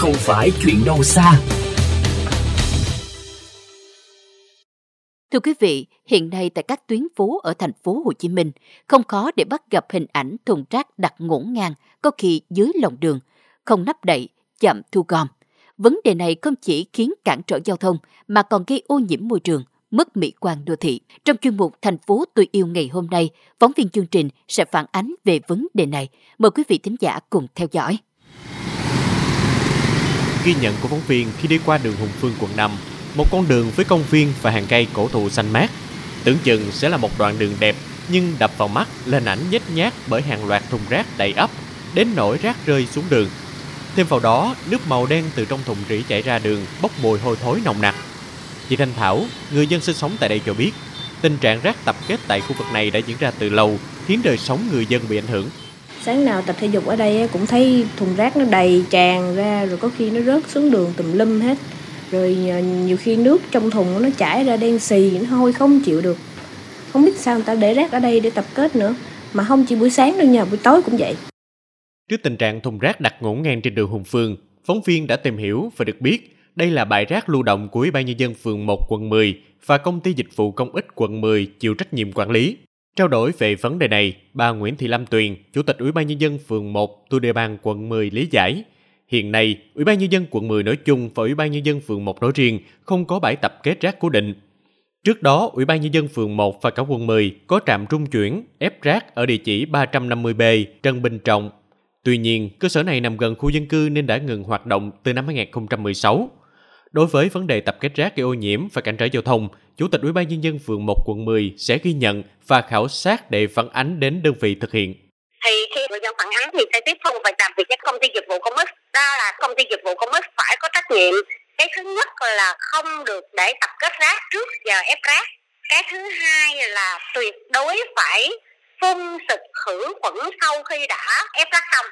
không phải chuyện đâu xa. Thưa quý vị, hiện nay tại các tuyến phố ở thành phố Hồ Chí Minh, không khó để bắt gặp hình ảnh thùng rác đặt ngổn ngang, có khi dưới lòng đường, không nắp đậy, chậm thu gom. Vấn đề này không chỉ khiến cản trở giao thông mà còn gây ô nhiễm môi trường, mất mỹ quan đô thị. Trong chuyên mục Thành phố tôi yêu ngày hôm nay, phóng viên chương trình sẽ phản ánh về vấn đề này. Mời quý vị thính giả cùng theo dõi. Ghi nhận của phóng viên khi đi qua đường Hùng Phương quận 5, một con đường với công viên và hàng cây cổ thụ xanh mát. Tưởng chừng sẽ là một đoạn đường đẹp, nhưng đập vào mắt là ảnh nhếch nhác bởi hàng loạt thùng rác đầy ắp, đến nỗi rác rơi xuống đường. Thêm vào đó, nước màu đen từ trong thùng rỉ chảy ra đường bốc mùi hôi thối nồng nặc. Chị Thanh Thảo, người dân sinh sống tại đây cho biết, tình trạng rác tập kết tại khu vực này đã diễn ra từ lâu, khiến đời sống người dân bị ảnh hưởng. Sáng nào tập thể dục ở đây cũng thấy thùng rác nó đầy tràn ra rồi có khi nó rớt xuống đường tùm lum hết. Rồi ờ, nhiều khi nước trong thùng nó chảy ra đen xì, nó hôi không chịu được. Không biết sao người ta để rác ở đây để tập kết nữa. Mà không chỉ buổi sáng đâu nha, buổi tối cũng vậy. Trước tình trạng thùng rác đặt ngổn ngang trên đường Hùng Phương, phóng viên đã tìm hiểu và được biết đây là bãi rác lưu động của Ủy ban Nhân dân phường 1 quận 10 và công ty dịch vụ công ích quận 10 chịu trách nhiệm quản lý. Trao đổi về vấn đề này, bà Nguyễn Thị Lâm Tuyền, Chủ tịch Ủy ban Nhân dân phường 1 thuộc địa bàn quận 10 lý giải. Hiện nay, Ủy ban Nhân dân quận 10 nói chung và Ủy ban Nhân dân phường 1 nói riêng không có bãi tập kết rác cố định. Trước đó, Ủy ban Nhân dân phường 1 và cả quận 10 có trạm trung chuyển ép rác ở địa chỉ 350B Trần Bình Trọng. Tuy nhiên, cơ sở này nằm gần khu dân cư nên đã ngừng hoạt động từ năm 2016. Đối với vấn đề tập kết rác gây ô nhiễm và cản trở giao thông, Chủ tịch Ủy ban nhân dân phường 1 quận 10 sẽ ghi nhận và khảo sát để phản ánh đến đơn vị thực hiện. Thì khi người dân phản ánh thì sẽ tiếp thu và làm việc với công ty dịch vụ công ích. Đó là công ty dịch vụ công ích phải có trách nhiệm. Cái thứ nhất là không được để tập kết rác trước giờ ép rác. Cái thứ hai là tuyệt đối phải phun xịt khử khuẩn sau khi đã ép rác xong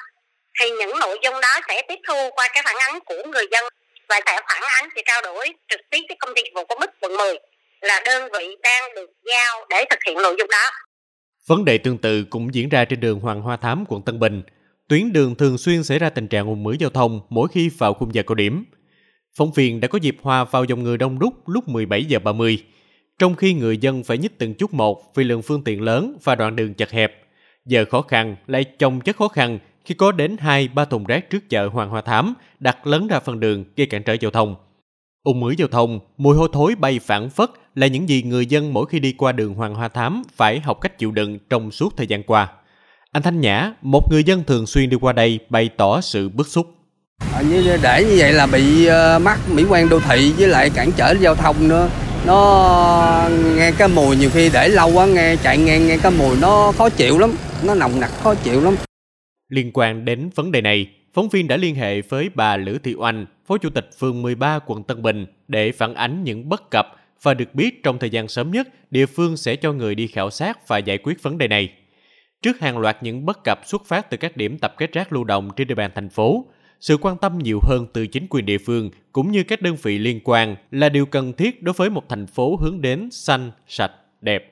thì những nội dung đó sẽ tiếp thu qua cái phản ánh của người dân và sẽ phản ánh sẽ trao đổi trực tiếp với công ty dịch vụ công ích quận 10 là đơn vị đang được giao để thực hiện nội dung đó. Vấn đề tương tự cũng diễn ra trên đường Hoàng Hoa Thám, quận Tân Bình. Tuyến đường thường xuyên xảy ra tình trạng ùn ứ giao thông mỗi khi vào khung giờ cao điểm. Phóng viên đã có dịp hòa vào dòng người đông đúc lúc 17 giờ 30, trong khi người dân phải nhích từng chút một vì lượng phương tiện lớn và đoạn đường chật hẹp. Giờ khó khăn lại chồng chất khó khăn khi có đến hai ba thùng rác trước chợ Hoàng Hoa Thám đặt lấn ra phần đường gây cản trở giao thông. Ung ứ giao thông, mùi hôi thối bay phản phất là những gì người dân mỗi khi đi qua đường Hoàng Hoa Thám phải học cách chịu đựng trong suốt thời gian qua. Anh Thanh Nhã, một người dân thường xuyên đi qua đây bày tỏ sự bức xúc. À, như để như vậy là bị uh, mắc mỹ quan đô thị với lại cản trở giao thông nữa. Nó nghe cái mùi nhiều khi để lâu quá nghe chạy ngang nghe cái mùi nó khó chịu lắm, nó nồng nặc khó chịu lắm. Liên quan đến vấn đề này, phóng viên đã liên hệ với bà Lữ Thị Oanh, Phó Chủ tịch phường 13 quận Tân Bình để phản ánh những bất cập và được biết trong thời gian sớm nhất, địa phương sẽ cho người đi khảo sát và giải quyết vấn đề này. Trước hàng loạt những bất cập xuất phát từ các điểm tập kết rác lưu động trên địa bàn thành phố, sự quan tâm nhiều hơn từ chính quyền địa phương cũng như các đơn vị liên quan là điều cần thiết đối với một thành phố hướng đến xanh, sạch, đẹp.